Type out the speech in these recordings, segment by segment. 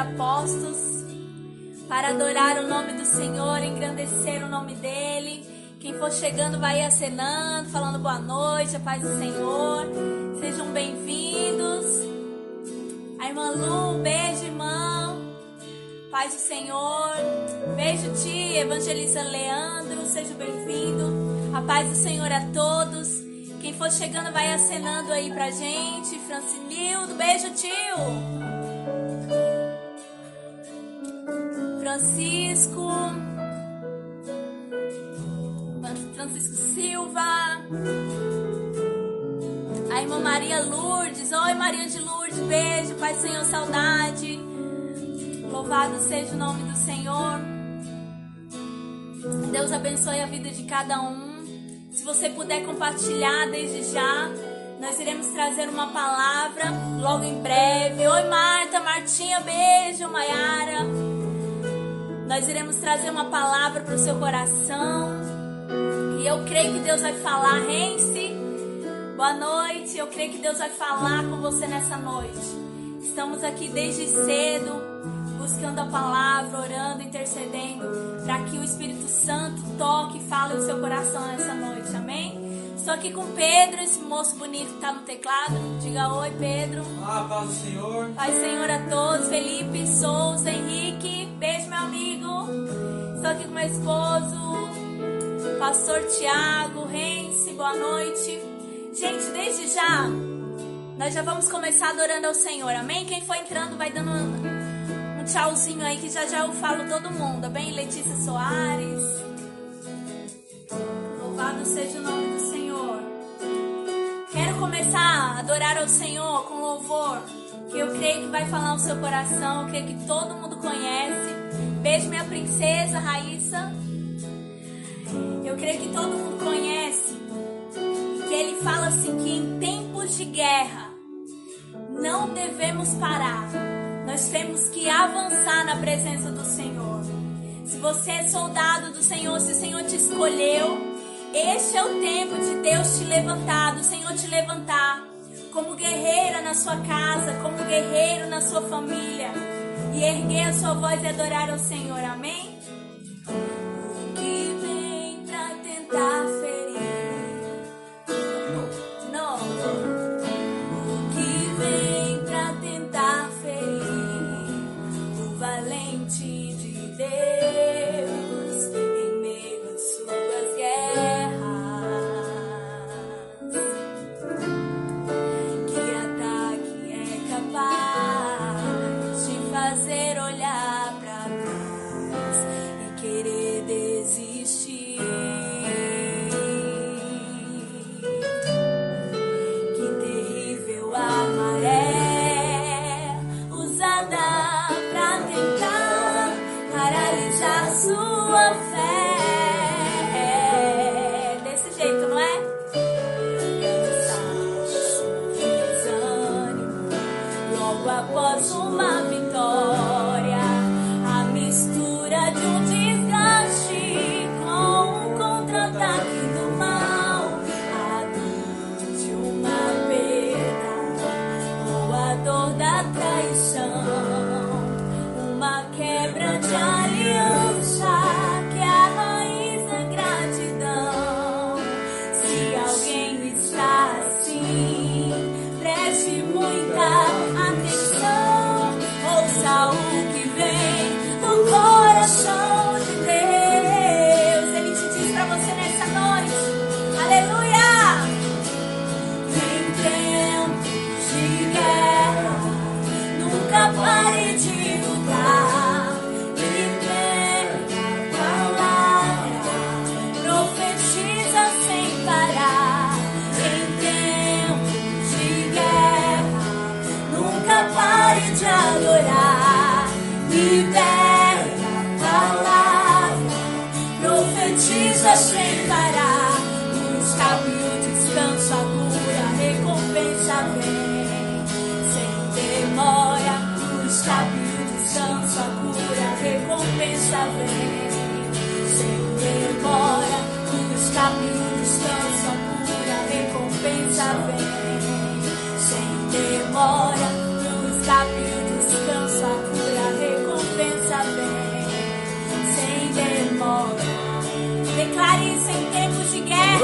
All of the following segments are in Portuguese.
apostos, para adorar o nome do Senhor, engrandecer o nome dele. Quem for chegando vai acenando, falando boa noite, a paz do Senhor. Sejam bem-vindos. A irmã Lu, beijo, irmão. Paz do Senhor. Beijo, tia, evangelista Leandro. Seja bem-vindo. A paz do Senhor a todos. Quem for chegando vai acenando aí pra gente. Francilildo, beijo, tio. Francisco. Francisco Silva. A irmã Maria Lourdes. Oi, Maria de Lourdes. Beijo, Pai Senhor, saudade. Louvado seja o nome do Senhor. Deus abençoe a vida de cada um. Se você puder compartilhar desde já, nós iremos trazer uma palavra logo em breve. Oi, Marta, Martinha, beijo, Maiara. Nós iremos trazer uma palavra para o seu coração. E eu creio que Deus vai falar, Rense. Boa noite. Eu creio que Deus vai falar com você nessa noite. Estamos aqui desde cedo, buscando a palavra, orando, intercedendo, para que o Espírito Santo toque e fale o seu coração nessa noite. Amém? Estou aqui com Pedro, esse moço bonito que está no teclado. Diga oi, Pedro. Olá, paz do Senhor. Paz do Senhor a todos. Felipe, Souza, Henrique. Beijo, meu amigo. Estou aqui com meu esposo, Pastor Tiago, Rense. Boa noite. Gente, desde já, nós já vamos começar adorando ao Senhor, amém? Quem for entrando vai dando um, um tchauzinho aí, que já já eu falo todo mundo, amém? Letícia Soares. Louvado seja o nome do Senhor. Começar a adorar ao Senhor com louvor, que eu creio que vai falar no seu coração, eu creio que todo mundo conhece. Beijo, minha princesa Raíssa. Eu creio que todo mundo conhece que ele fala assim que em tempos de guerra não devemos parar. Nós temos que avançar na presença do Senhor. Se você é soldado do Senhor, se o Senhor te escolheu, este é o tempo de Deus te levantar, do Senhor te levantar como guerreira na sua casa, como guerreiro na sua família e erguer a sua voz e adorar ao Senhor. Amém? O que vem pra tentar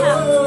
have.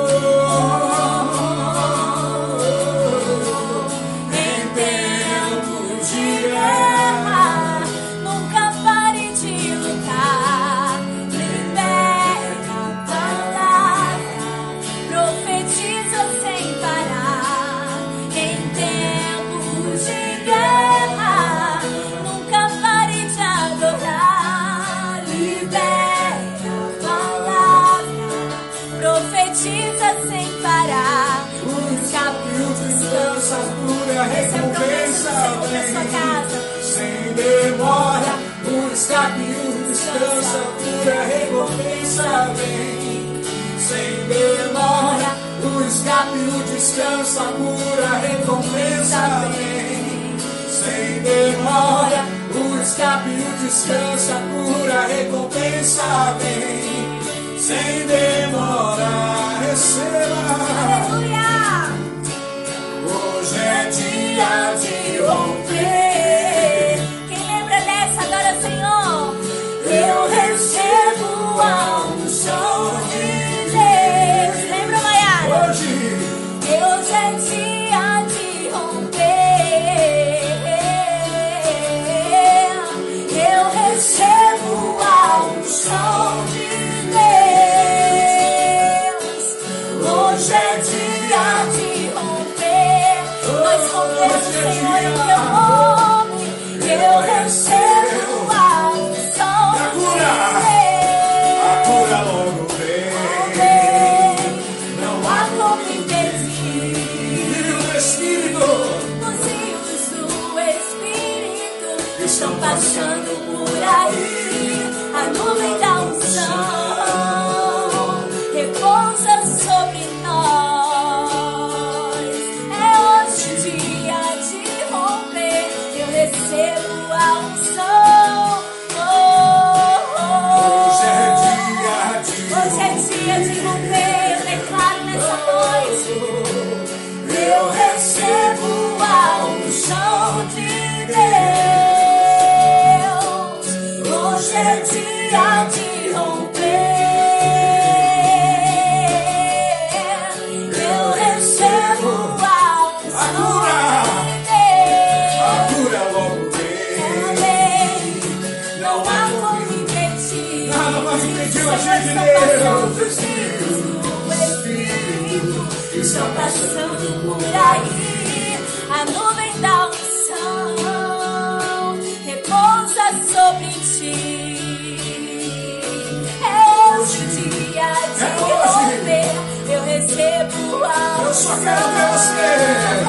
Eu só quero Deus ser.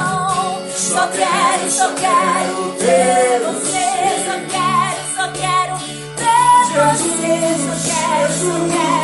Só quero, só quero ter você. Só quero, só quero ter você. Só quero, só quero.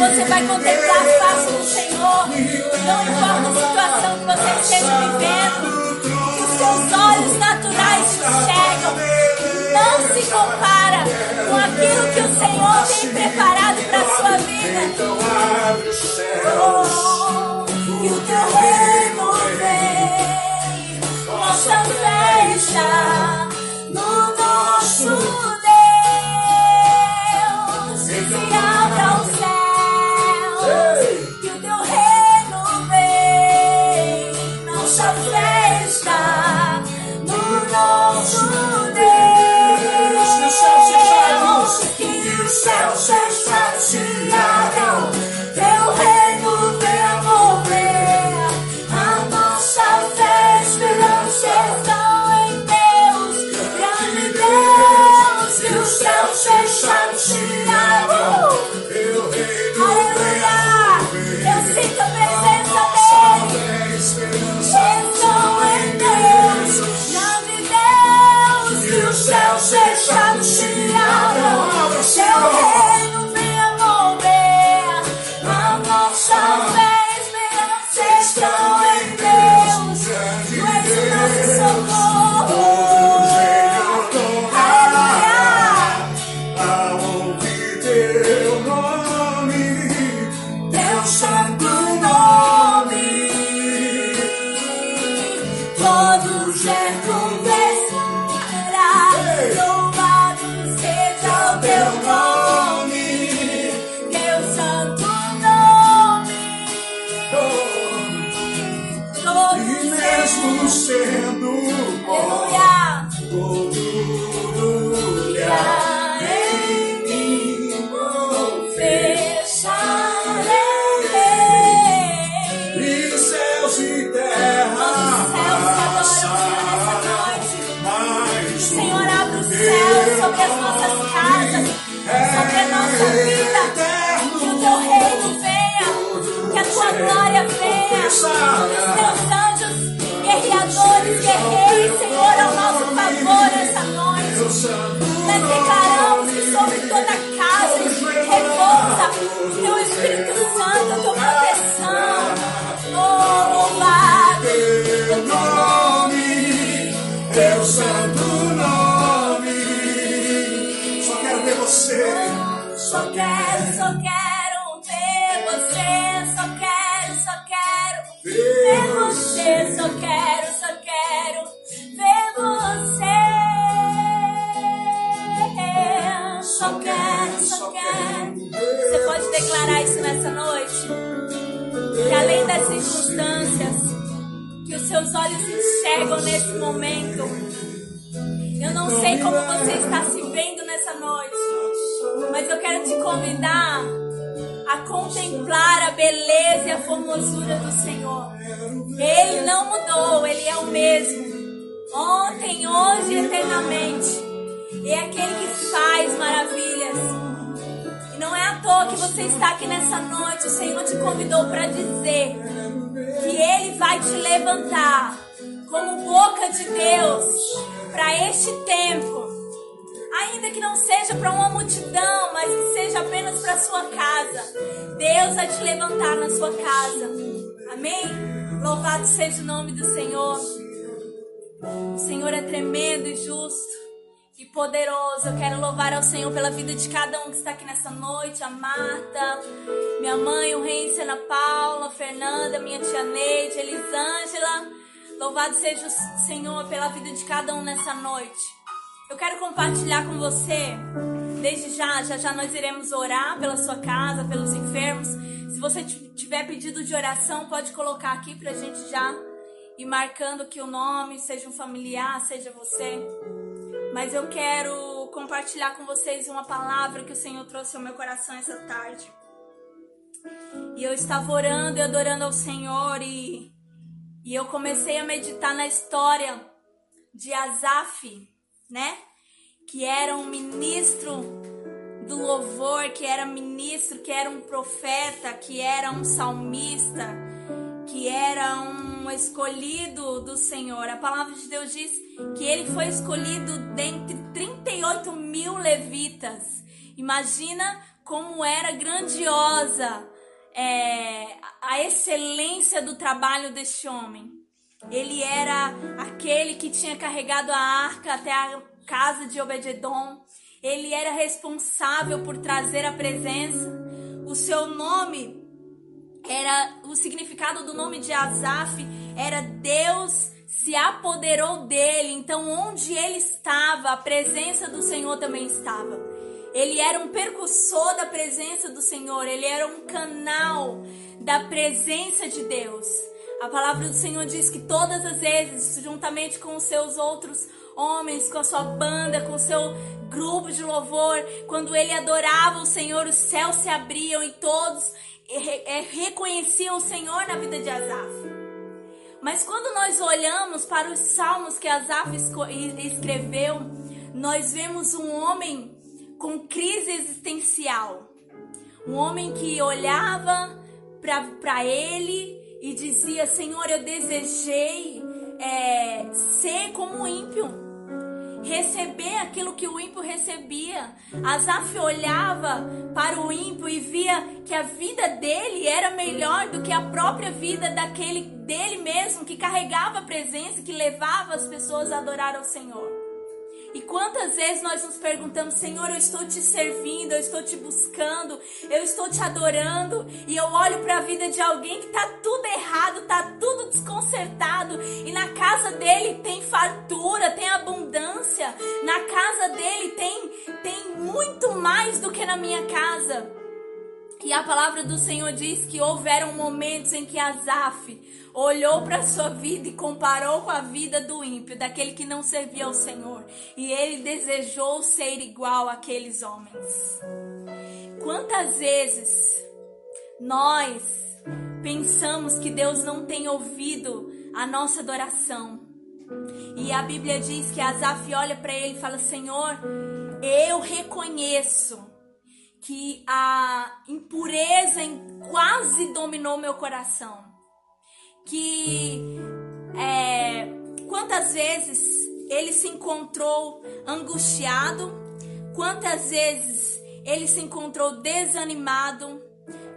Você vai contemplar a face do Senhor. Não importa a situação que você esteja vivendo, os seus olhos naturais enxergam. Não se compara com aquilo que o Senhor tem preparado para a sua vida. Oh, que o teu reino vem, nossa festa no nosso Deus. Toda a casa repousa teu Espírito Santo, tua declarar isso nessa noite? Que além das circunstâncias que os seus olhos enxergam nesse momento, eu não sei como você está se vendo nessa noite, mas eu quero te convidar a contemplar a beleza e a formosura do Senhor. Ele não mudou, ele é o mesmo. Ontem, hoje e eternamente. É aquele que faz maravilhas. Não é à toa que você está aqui nessa noite. O Senhor te convidou para dizer que Ele vai te levantar como boca de Deus para este tempo. Ainda que não seja para uma multidão, mas que seja apenas para sua casa. Deus vai te levantar na sua casa. Amém? Louvado seja o nome do Senhor. O Senhor é tremendo e justo e poderoso. Eu quero louvar ao Senhor pela vida de cada um que está aqui nessa noite. A Marta, minha mãe, o Rense, Ana Paula, a Fernanda, minha tia Neide, Elisângela. Louvado seja o Senhor pela vida de cada um nessa noite. Eu quero compartilhar com você, desde já, já já nós iremos orar pela sua casa, pelos enfermos. Se você tiver pedido de oração, pode colocar aqui pra gente já ir marcando que o nome seja um familiar, seja você. Mas eu quero compartilhar com vocês uma palavra que o Senhor trouxe ao meu coração essa tarde. E eu estava orando e adorando ao Senhor e, e eu comecei a meditar na história de Asaf, né? Que era um ministro do louvor, que era ministro, que era um profeta, que era um salmista, que era um escolhido do Senhor. A palavra de Deus diz que ele foi escolhido dentre 38 mil levitas. Imagina como era grandiosa é, a excelência do trabalho deste homem. Ele era aquele que tinha carregado a arca até a casa de Obededon. Ele era responsável por trazer a presença. O seu nome era o significado do nome de Asaf era Deus se apoderou dele. Então, onde ele estava, a presença do Senhor também estava. Ele era um percussor da presença do Senhor, ele era um canal da presença de Deus. A palavra do Senhor diz que todas as vezes, juntamente com os seus outros homens, com a sua banda, com o seu grupo de louvor, quando ele adorava o Senhor, os céus se abriam e todos é, reconheciam o Senhor na vida de Asaf. Mas quando nós olhamos para os salmos que Asaf escreveu, nós vemos um homem com crise existencial. Um homem que olhava para ele e dizia: Senhor, eu desejei é, ser como ímpio receber aquilo que o ímpio recebia. Asaf olhava para o ímpio e via que a vida dele era melhor do que a própria vida daquele dele mesmo que carregava a presença, que levava as pessoas a adorar ao Senhor. E quantas vezes nós nos perguntamos, Senhor, eu estou te servindo, eu estou te buscando, eu estou te adorando, e eu olho para a vida de alguém que está tudo errado, está tudo desconcertado, e na casa dele tem fartura, tem abundância, na casa dele tem, tem muito mais do que na minha casa. E a palavra do Senhor diz que houveram momentos em que Asaf olhou para sua vida e comparou com a vida do ímpio, daquele que não servia ao Senhor, e ele desejou ser igual àqueles homens. Quantas vezes nós pensamos que Deus não tem ouvido a nossa adoração? E a Bíblia diz que Asaf olha para ele e fala: Senhor, eu reconheço que a impureza quase dominou meu coração. Que é, quantas vezes ele se encontrou angustiado, quantas vezes ele se encontrou desanimado,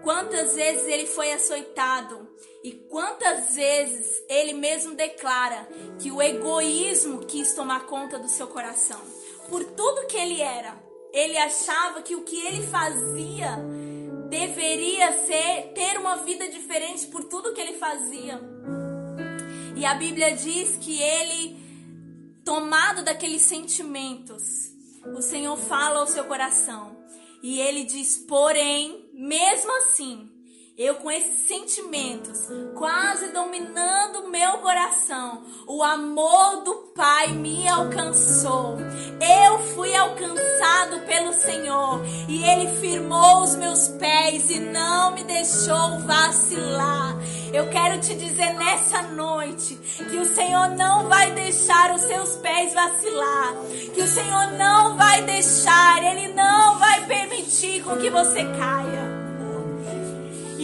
quantas vezes ele foi açoitado e quantas vezes ele mesmo declara que o egoísmo quis tomar conta do seu coração. Por tudo que ele era, ele achava que o que ele fazia deveria ser ter uma vida diferente por tudo que ele fazia. E a Bíblia diz que ele, tomado daqueles sentimentos, o Senhor fala ao seu coração. E ele diz: porém, mesmo assim, eu com esses sentimentos quase dominando meu coração, o amor do Pai me alcançou. Eu fui alcançado pelo Senhor e Ele firmou os meus pés e não me deixou vacilar. Eu quero te dizer nessa noite que o Senhor não vai deixar os seus pés vacilar, que o Senhor não vai deixar, Ele não vai permitir com que você caia.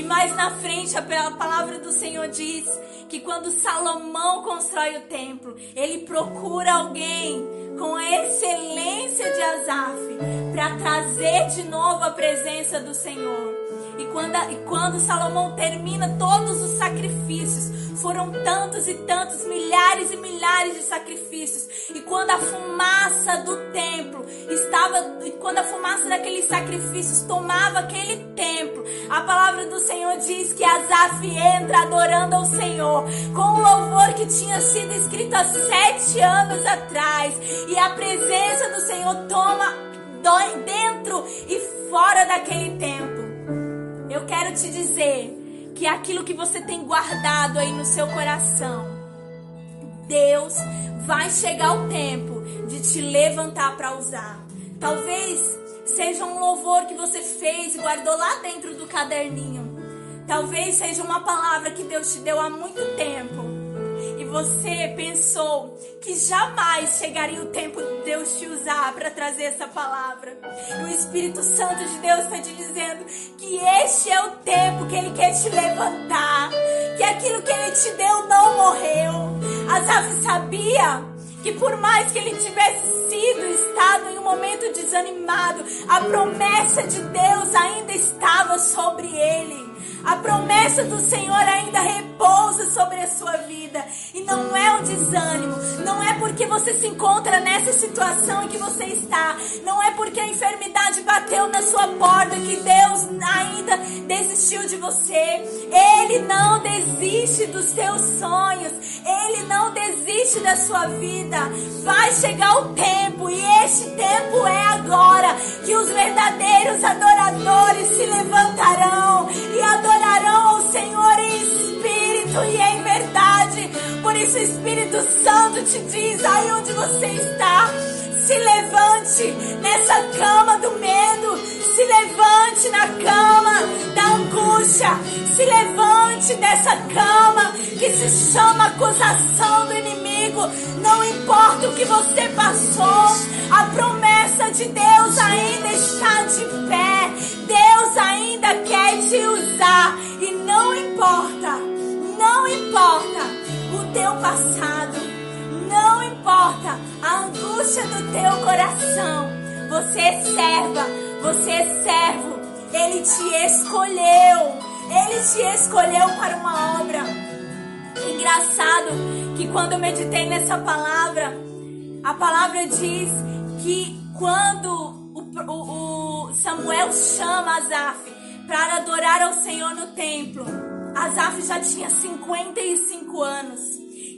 Mais na frente, a palavra do Senhor diz que quando Salomão constrói o templo, ele procura alguém com a excelência de Asaf para trazer de novo a presença do Senhor. E quando, e quando Salomão termina todos os sacrifícios, foram tantos e tantos, milhares e milhares de sacrifícios. E quando a fumaça do templo estava, e quando a fumaça daqueles sacrifícios tomava aquele templo, a palavra do Senhor diz que Asaf entra adorando ao Senhor com o louvor que tinha sido escrito há sete anos atrás. E a presença do Senhor toma dentro e fora daquele templo. Eu quero te dizer que aquilo que você tem guardado aí no seu coração, Deus vai chegar o tempo de te levantar para usar. Talvez seja um louvor que você fez e guardou lá dentro do caderninho. Talvez seja uma palavra que Deus te deu há muito tempo você pensou que jamais chegaria o tempo de Deus te usar para trazer essa palavra. E o Espírito Santo de Deus está te dizendo que este é o tempo que Ele quer te levantar, que aquilo que Ele te deu não morreu. Asaf sabia que por mais que ele tivesse sido estado em uma momento desanimado, a promessa de Deus ainda estava sobre ele. A promessa do Senhor ainda repousa sobre a sua vida. E não é um desânimo. Não é porque você se encontra nessa situação em que você está. Não é porque a enfermidade bateu na sua porta que Deus ainda desistiu de você. Ele não desiste dos seus sonhos. Ele não desiste da sua vida. Vai chegar o tempo. E este tempo é agora. Que os verdadeiros adoradores se levantarão e adorarão adorarão ao Senhor em espírito e em verdade. Por isso o Espírito Santo te diz aí onde você está. Se levante nessa cama do medo. Se levante na cama da angústia. Se levante nessa cama que se chama acusação do inimigo. Não importa o que você passou, a promessa de Deus ainda está de pé. Deus ainda quer te usar. E não importa, não importa o teu passado. Não importa a angústia do teu coração. Você é serva, você é servo. Ele te escolheu. Ele te escolheu para uma obra. Engraçado que quando eu meditei nessa palavra, a palavra diz que quando o, o, Samuel chama Asaf para adorar ao Senhor no templo, Asaf já tinha 55 anos.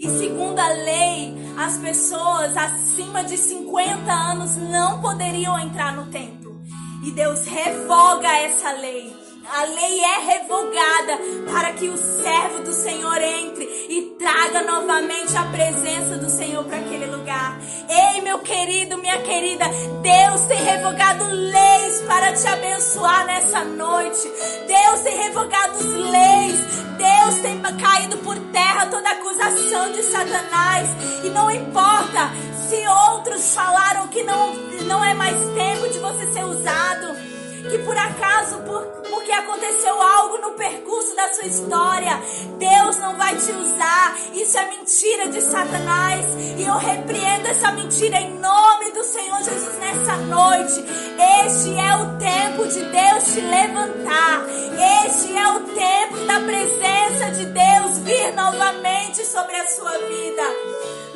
E segundo a lei, as pessoas acima de 50 anos não poderiam entrar no templo. E Deus revoga essa lei. A lei é revogada para que o servo do Senhor entre e traga novamente a presença do Senhor para aquele lugar. Ei, meu querido, minha querida, Deus tem revogado leis para te abençoar nessa noite. Deus tem revogado leis. Deus tem caído por terra toda acusação de Satanás. E não importa se outros falaram que não, não é mais tempo de você ser usado que por acaso, por, porque aconteceu algo no percurso da sua história, Deus não vai te usar. Isso é mentira de Satanás. E eu repreendo essa mentira em nome do Senhor Jesus nessa noite. Este é o tempo de Deus te levantar. Este é o tempo da presença de Deus vir novamente sobre a sua vida.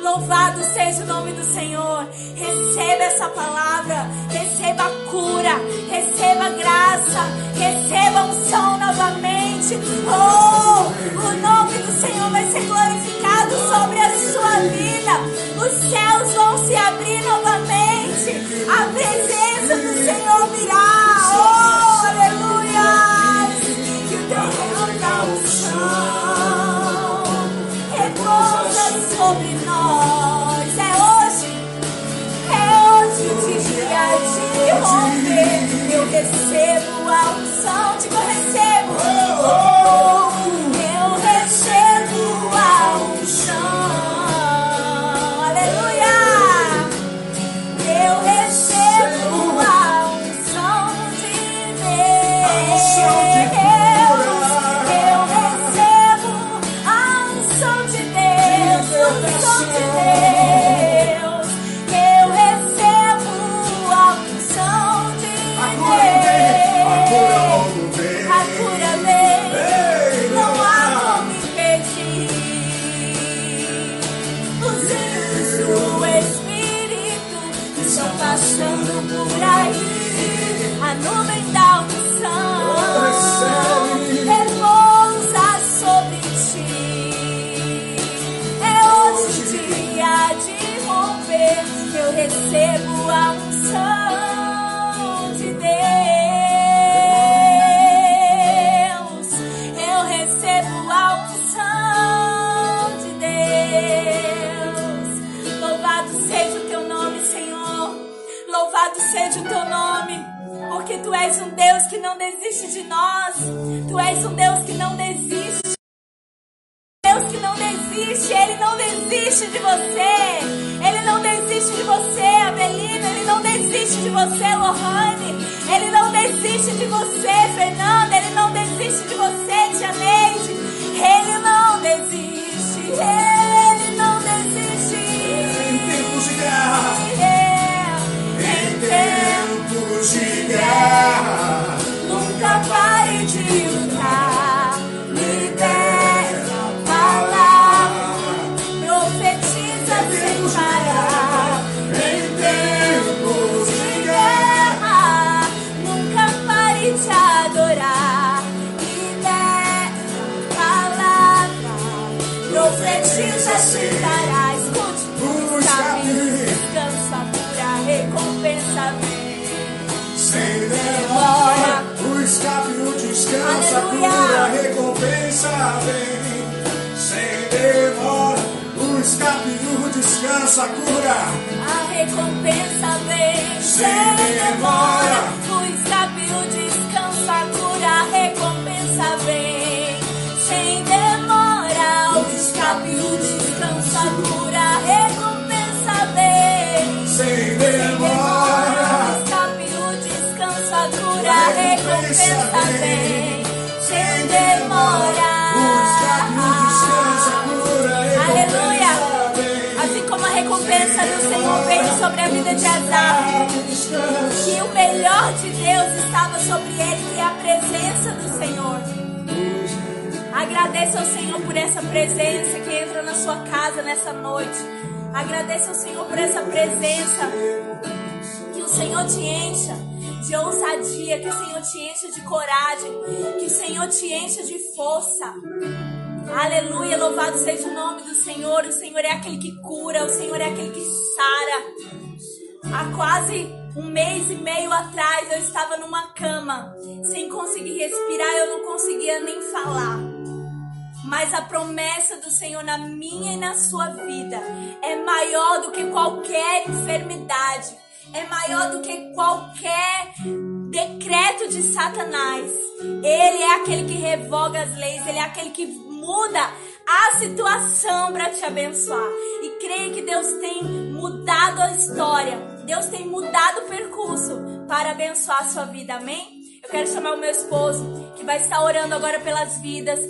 Louvado seja o nome do Senhor. Receba essa palavra, receba a cura, receba a graça, receba a unção novamente. Oh, o nome do Senhor vai ser glorificado sobre a sua vida. Os céus vão se abrir novamente. A presença do Senhor virá. De romper. Eu recebo a unção, digo eu recebo. Eu és um Deus que não desiste de nós. Tu és um Deus que não desiste. Vem, sem demora. O escape, o descanso, a cura. A recompensa vem Sem demora. O escape, o descanso, a cura. A recompensa vem sem demora. O escape, o descanso, a cura. A recompensa vem Sem demora. O escape, o descanso, a cura. A recompensa vem sem demora. Sobre a vida de Azar. que o melhor de Deus estava sobre ele, que é a presença do Senhor. Agradeça ao Senhor por essa presença que entra na sua casa nessa noite. Agradeça ao Senhor por essa presença. Que o Senhor te encha de ousadia, que o Senhor te encha de coragem, que o Senhor te encha de força. Aleluia, louvado seja o nome do Senhor. O Senhor é aquele que cura, o Senhor é aquele que sara. Há quase um mês e meio atrás eu estava numa cama, sem conseguir respirar, eu não conseguia nem falar. Mas a promessa do Senhor na minha e na sua vida é maior do que qualquer enfermidade, é maior do que qualquer decreto de Satanás. Ele é aquele que revoga as leis, ele é aquele que muda a situação para te abençoar. E creio que Deus tem mudado a história, Deus tem mudado o percurso para abençoar a sua vida, amém? Eu quero chamar o meu esposo, que vai estar orando agora pelas vidas.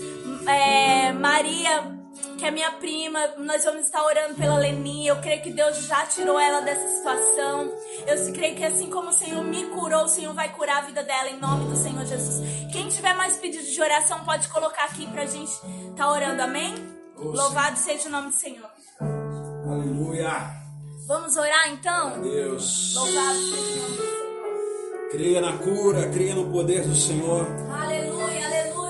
É, Maria, que é minha prima, nós vamos estar orando pela Leninha. Eu creio que Deus já tirou ela dessa situação. Eu creio que assim como o Senhor me curou, o Senhor vai curar a vida dela em nome do Senhor Jesus. Quem tiver mais pedidos de oração pode colocar aqui pra gente estar orando, amém? Louvado seja o nome do Senhor. Aleluia. Vamos orar então? Deus. Louvado seja o nome do Senhor. Creia na cura, creia no poder do Senhor. Aleluia, aleluia.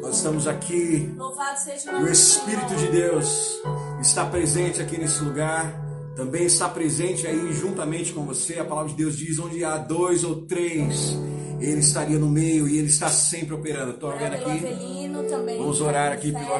Nós estamos aqui. Louvado seja o Espírito de Deus está presente aqui nesse lugar. Também está presente aí juntamente com você. A palavra de Deus diz: onde há dois ou três, Ele estaria no meio e Ele está sempre operando. Estou vendo Orar pelo aqui. Vamos orar aqui pelo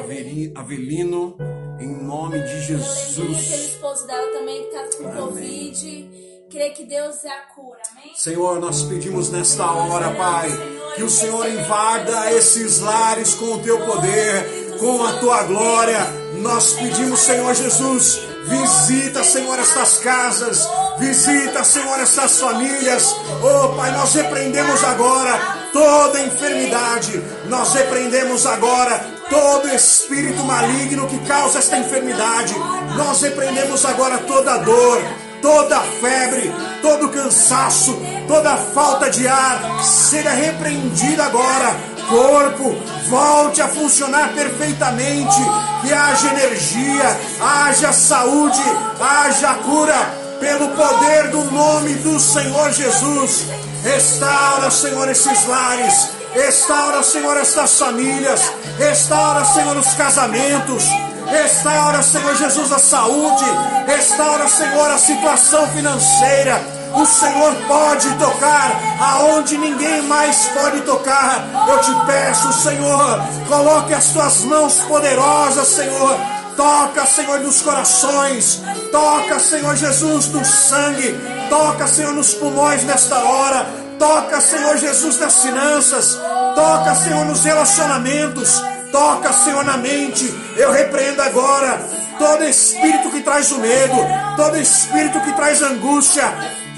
Avelino, em nome de Pela Leninha, aquele Jesus. esposo dela também que tá com. Covid. Creio que Deus é a cura, amém? Senhor, nós pedimos nesta hora, Pai, que o Senhor invada esses lares com o teu poder, com a tua glória. Nós pedimos, Senhor Jesus, visita, Senhor, estas casas, visita, Senhor, estas famílias. Oh, Pai, nós repreendemos agora toda enfermidade, nós repreendemos agora todo espírito maligno que causa esta enfermidade, nós repreendemos agora toda dor toda febre, todo cansaço, toda falta de ar, seja repreendida agora. Corpo, volte a funcionar perfeitamente, que haja energia, haja saúde, haja cura, pelo poder do nome do Senhor Jesus. Restaura, Senhor, esses lares, restaura, Senhor, estas famílias, restaura, Senhor, os casamentos, Restaura, Senhor Jesus, a saúde. Restaura, Senhor, a situação financeira. O Senhor pode tocar aonde ninguém mais pode tocar. Eu te peço, Senhor, coloque as tuas mãos poderosas, Senhor. Toca, Senhor, nos corações. Toca, Senhor Jesus, no sangue. Toca, Senhor, nos pulmões nesta hora. Toca, Senhor Jesus, nas finanças. Toca, Senhor, nos relacionamentos. Toca, Senhor, na mente. Eu repreendo agora todo espírito que traz o medo, todo espírito que traz angústia,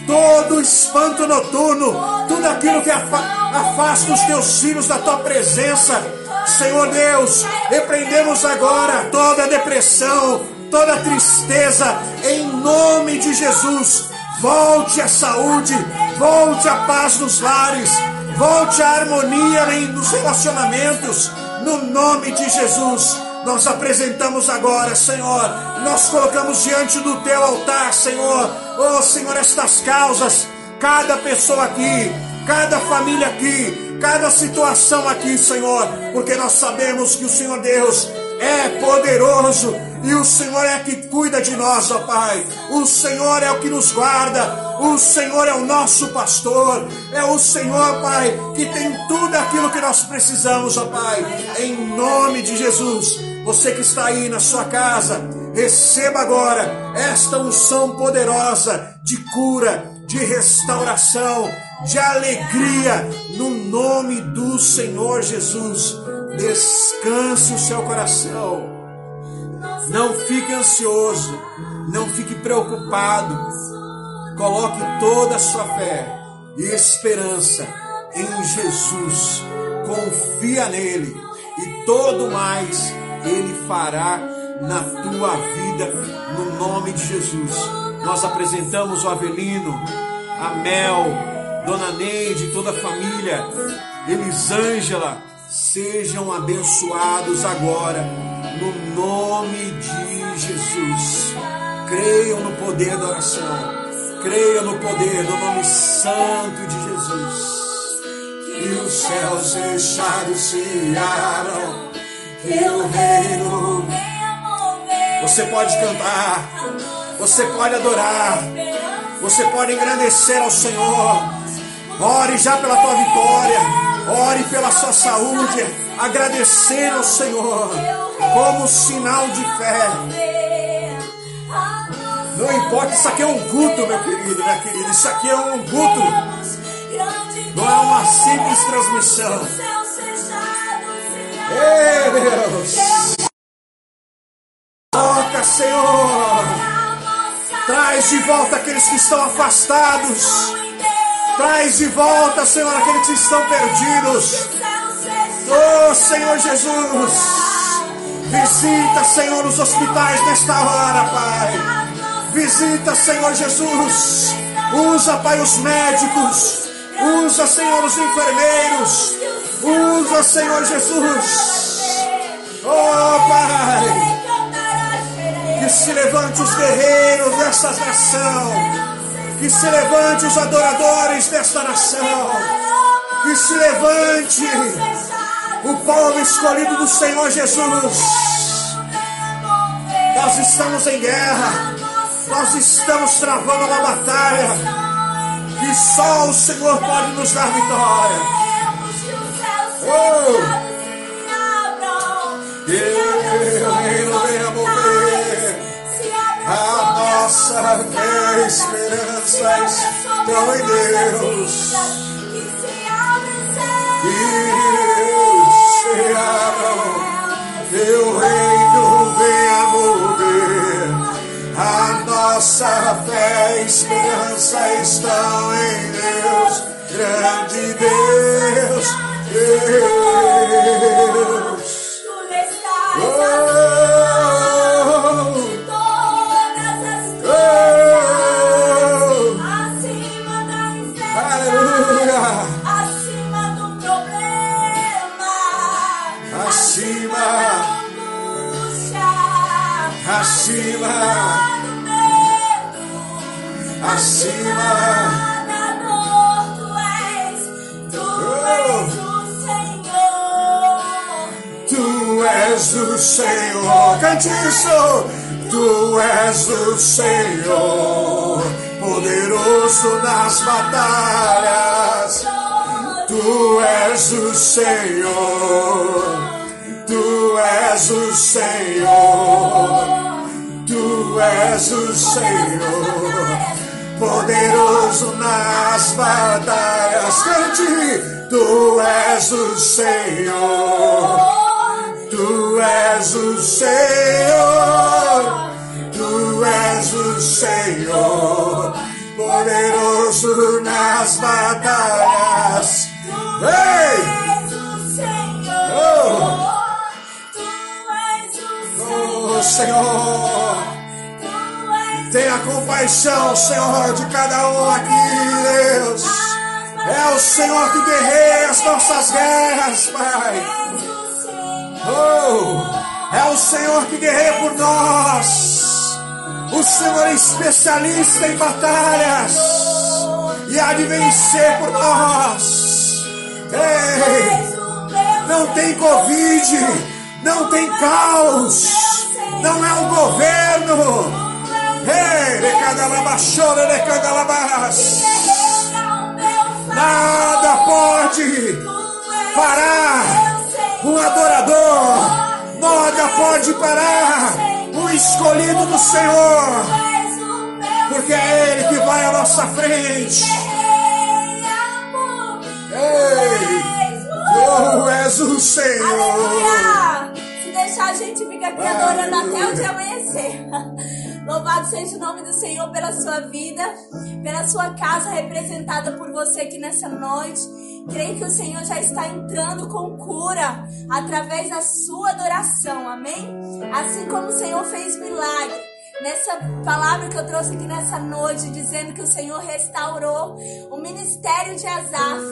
todo espanto noturno, tudo aquilo que afa- afasta os teus filhos da tua presença. Senhor Deus, repreendemos agora toda depressão, toda tristeza, em nome de Jesus. Volte a saúde, volte a paz nos lares, volte a harmonia nos relacionamentos, no nome de Jesus. Nós apresentamos agora, Senhor, nós colocamos diante do teu altar, Senhor, oh Senhor, estas causas, cada pessoa aqui, cada família aqui, cada situação aqui, Senhor, porque nós sabemos que o Senhor Deus é poderoso e o Senhor é que cuida de nós, ó Pai. O Senhor é o que nos guarda, O Senhor é o nosso pastor. É o Senhor, Pai, que tem tudo aquilo que nós precisamos, ó Pai. Em nome de Jesus. Você que está aí na sua casa, receba agora esta unção poderosa de cura, de restauração, de alegria, no nome do Senhor Jesus. Descanse o seu coração. Não fique ansioso, não fique preocupado. Coloque toda a sua fé e esperança em Jesus. Confia nele e todo mais ele fará na tua vida, no nome de Jesus. Nós apresentamos o Avelino, a Mel, Dona Neide, toda a família, Elisângela, sejam abençoados agora, no nome de Jesus. Creiam no poder da oração, creiam no poder do nome santo de Jesus. Que os céus fechados se abram, o reino. Você pode cantar, você pode adorar, você pode engrandecer ao Senhor. Ore já pela tua vitória, ore pela sua saúde, agradecer ao Senhor como sinal de fé. Não importa, isso aqui é um culto, meu querido, minha querida, isso aqui é um culto, não é uma simples transmissão. Ei, Deus! Toca, Senhor! Traz de volta aqueles que estão afastados. Traz de volta, Senhor, aqueles que estão perdidos. Oh, Senhor Jesus. Visita, Senhor, os hospitais nesta hora, Pai. Visita, Senhor Jesus. Usa, Pai, os médicos. Usa, Senhor, os enfermeiros. Usa, Senhor Jesus. Oh, Pai. Que se levante os guerreiros dessa nação. Que se levante os adoradores desta nação. Que se levante o povo escolhido do Senhor Jesus. Nós estamos em guerra. Nós estamos travando uma batalha. Que só o Senhor pode nos dar vitória. Oh! Que nossa fé e esperança estão em Deus. E se abram, teu reino venha mover. A nossa fé e esperança estão em Deus, grande Deus, Deus. Oh, acima, do medo, acima. da dor, tu és, o Senhor. Tu és o Senhor, cante isso. Tu és o Senhor, poderoso nas batalhas. Tu és o Senhor, Tu és o Senhor, és o Senhor, poderoso nas batalhas. Cante, Tu és o Senhor. Tu és o Senhor, Tu és o Senhor, poderoso nas batalhas. Ei! o Senhor. Tu és o Oh, Senhor, tenha compaixão, Senhor, de cada um aqui, Deus. É o Senhor que guerreia as nossas guerras, Pai. Oh, é o Senhor que guerreia por nós. O Senhor é especialista em batalhas e há de vencer por nós. Ei, não tem Covid, não tem caos, não é o governo. Nada pode parar um adorador. Nada pode parar o escolhido do Senhor. Porque é Ele que vai à nossa frente. Ei, tu és o Senhor. Aleluia! Se deixar a gente fica aqui adorando até o dia amanhecer. Louvado seja o nome do Senhor pela sua vida, pela sua casa representada por você aqui nessa noite. Creio que o Senhor já está entrando com cura através da sua adoração, amém? Assim como o Senhor fez milagre nessa palavra que eu trouxe aqui nessa noite, dizendo que o Senhor restaurou o ministério de Asaf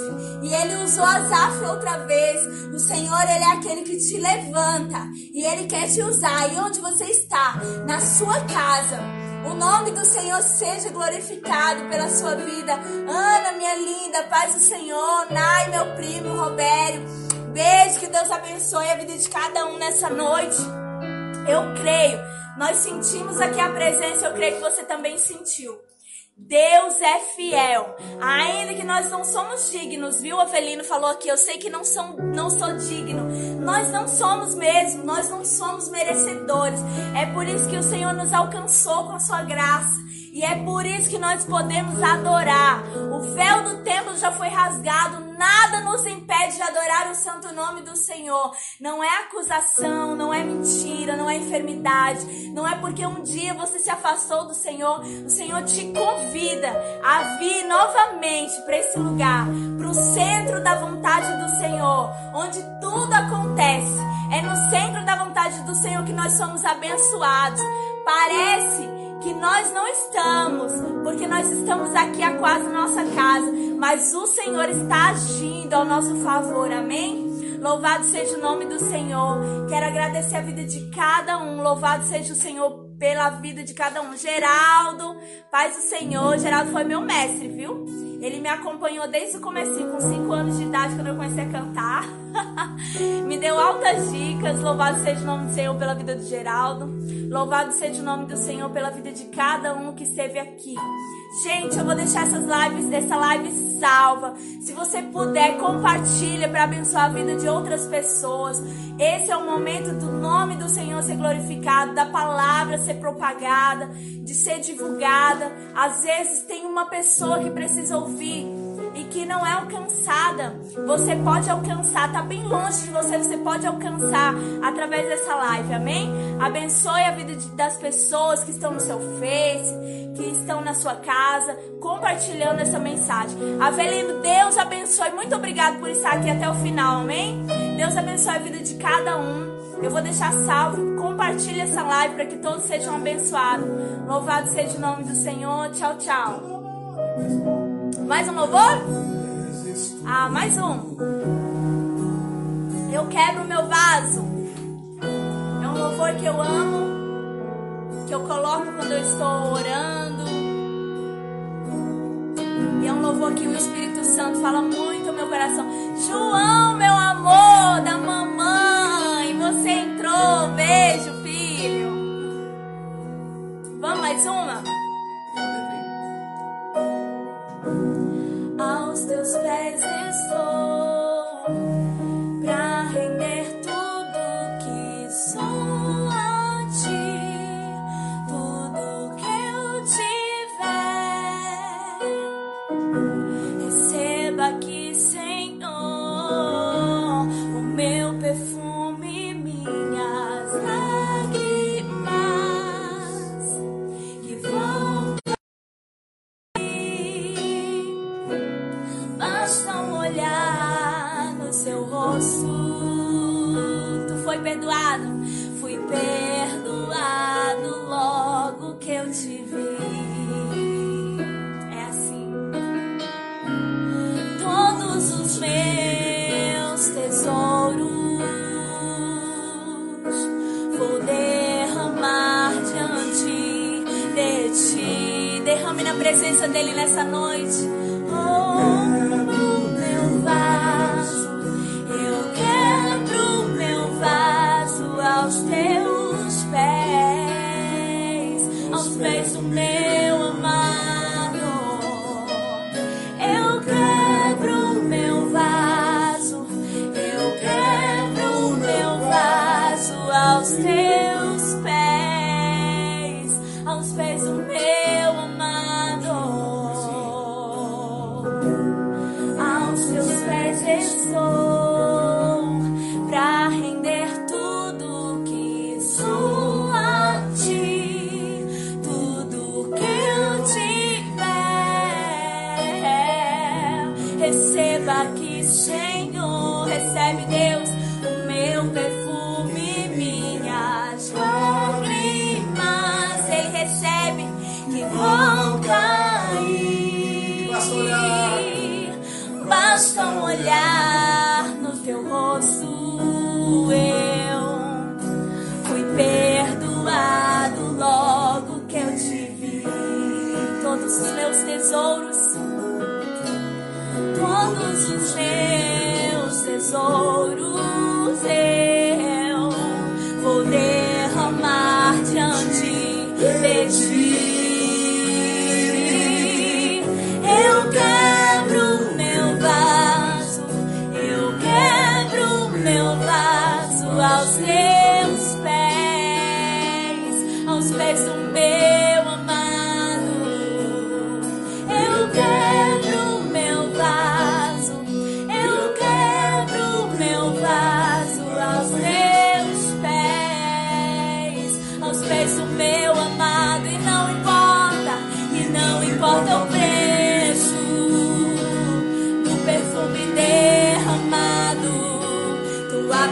e ele usou Asaf outra vez. O Senhor, ele é aquele que te levanta e ele quer te usar. E onde você está? Na sua casa. O nome do Senhor seja glorificado pela sua vida. Ana, minha linda, paz do Senhor. Nai, meu primo, Robério. Beijo, que Deus abençoe a vida de cada um nessa noite. Eu creio nós sentimos aqui a presença, eu creio que você também sentiu. Deus é fiel. Ainda que nós não somos dignos, viu? O Avelino falou aqui, eu sei que não, são, não sou digno. Nós não somos mesmo, nós não somos merecedores. É por isso que o Senhor nos alcançou com a sua graça. E é por isso que nós podemos adorar. O véu do templo já foi rasgado, nada nos impede de adorar o santo nome do Senhor. Não é acusação, não é mentira, não é enfermidade, não é porque um dia você se afastou do Senhor. O Senhor te convida a vir novamente para esse lugar, para o centro da vontade do Senhor, onde tudo acontece. É no centro da vontade do Senhor que nós somos abençoados. Parece nós não estamos, porque nós estamos aqui a quase nossa casa, mas o Senhor está agindo ao nosso favor, amém? Louvado seja o nome do Senhor. Quero agradecer a vida de cada um. Louvado seja o Senhor pela vida de cada um. Geraldo, paz do Senhor. Geraldo foi meu mestre, viu? Ele me acompanhou desde o começo, com 5 anos de idade, quando eu comecei a cantar. me deu altas dicas. Louvado seja o nome do Senhor pela vida do Geraldo. Louvado seja o nome do Senhor pela vida de cada um que esteve aqui. Gente, eu vou deixar essas lives, essa live salva. Se você puder, compartilha para abençoar a vida de outras pessoas. Esse é o momento do nome do Senhor ser glorificado, da palavra ser propagada, de ser divulgada. Às vezes tem uma pessoa que precisa ouvir que não é alcançada. Você pode alcançar, tá bem longe de você, você pode alcançar através dessa live, amém? Abençoe a vida de, das pessoas que estão no seu Face, que estão na sua casa, compartilhando essa mensagem. Avelino, Deus abençoe. Muito obrigado por estar aqui até o final, amém? Deus abençoe a vida de cada um. Eu vou deixar salvo. Compartilhe essa live para que todos sejam abençoados. Louvado seja o nome do Senhor. Tchau, tchau. Mais um louvor? Ah, mais um. Eu quebro meu vaso. É um louvor que eu amo, que eu coloco quando eu estou orando. E é um louvor que o Espírito Santo fala muito ao meu coração. João, meu amor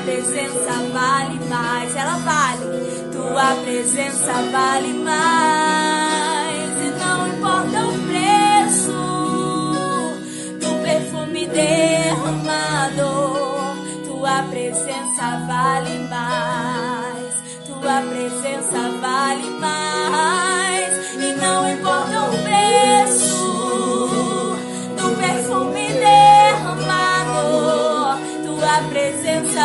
presença vale mais, ela vale. Tua presença vale mais. E não importa o preço do perfume derramado. Tua presença vale mais. Tua presença vale mais.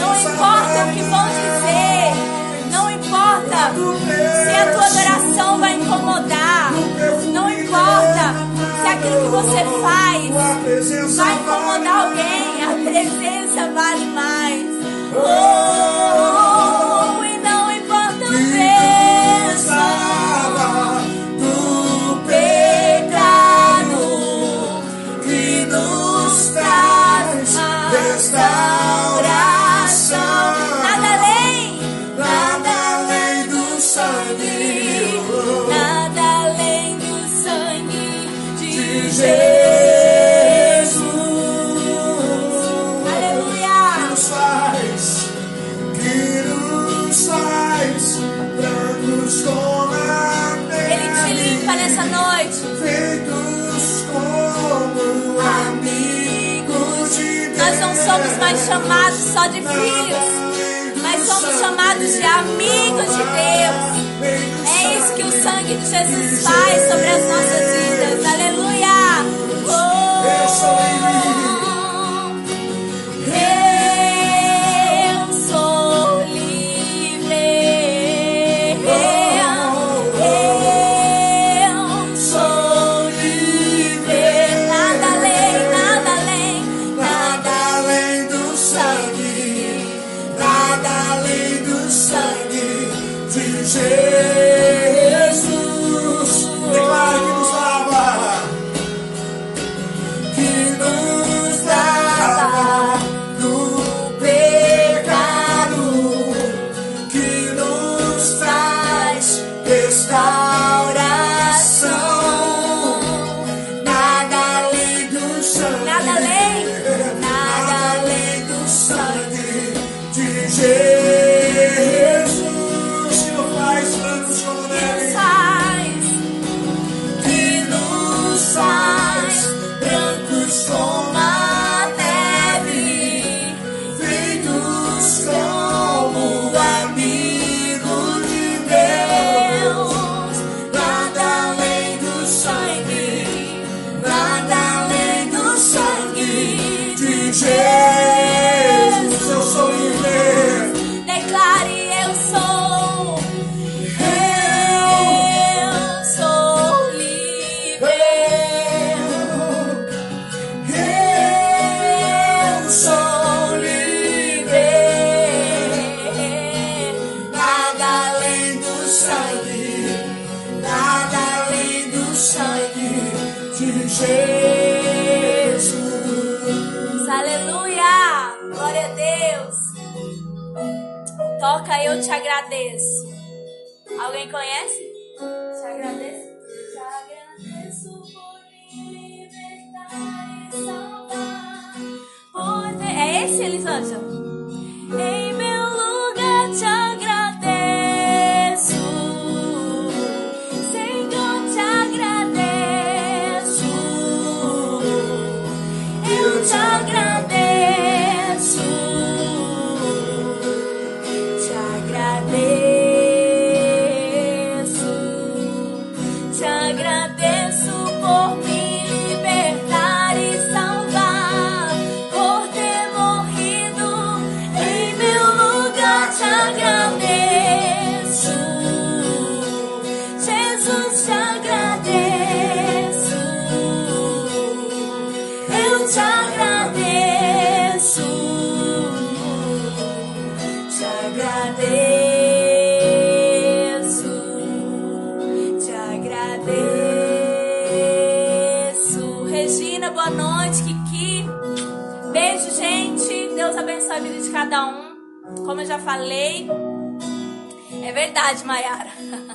Não importa o que vão dizer. Não importa se a tua adoração vai incomodar. Não importa se aquilo que você faz vai incomodar alguém. A presença vale mais. Oh! chamados só de filhos, mas somos chamados de amigos de Deus. É isso que o sangue de Jesus faz sobre as nossas vidas. Aleluia! Oh! Esse, Elisângela? Falei. É verdade, Mayara.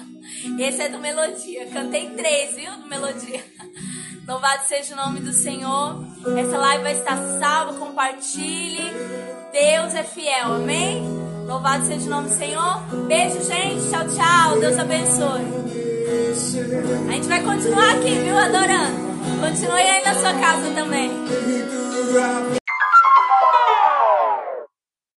Esse é do Melodia. Cantei três, viu? Do Melodia. Louvado seja o nome do Senhor. Essa live vai estar salva. Compartilhe. Deus é fiel. Amém? Louvado seja o nome do Senhor. Beijo, gente. Tchau, tchau. Deus abençoe. A gente vai continuar aqui, viu? Adorando. Continue aí na sua casa também.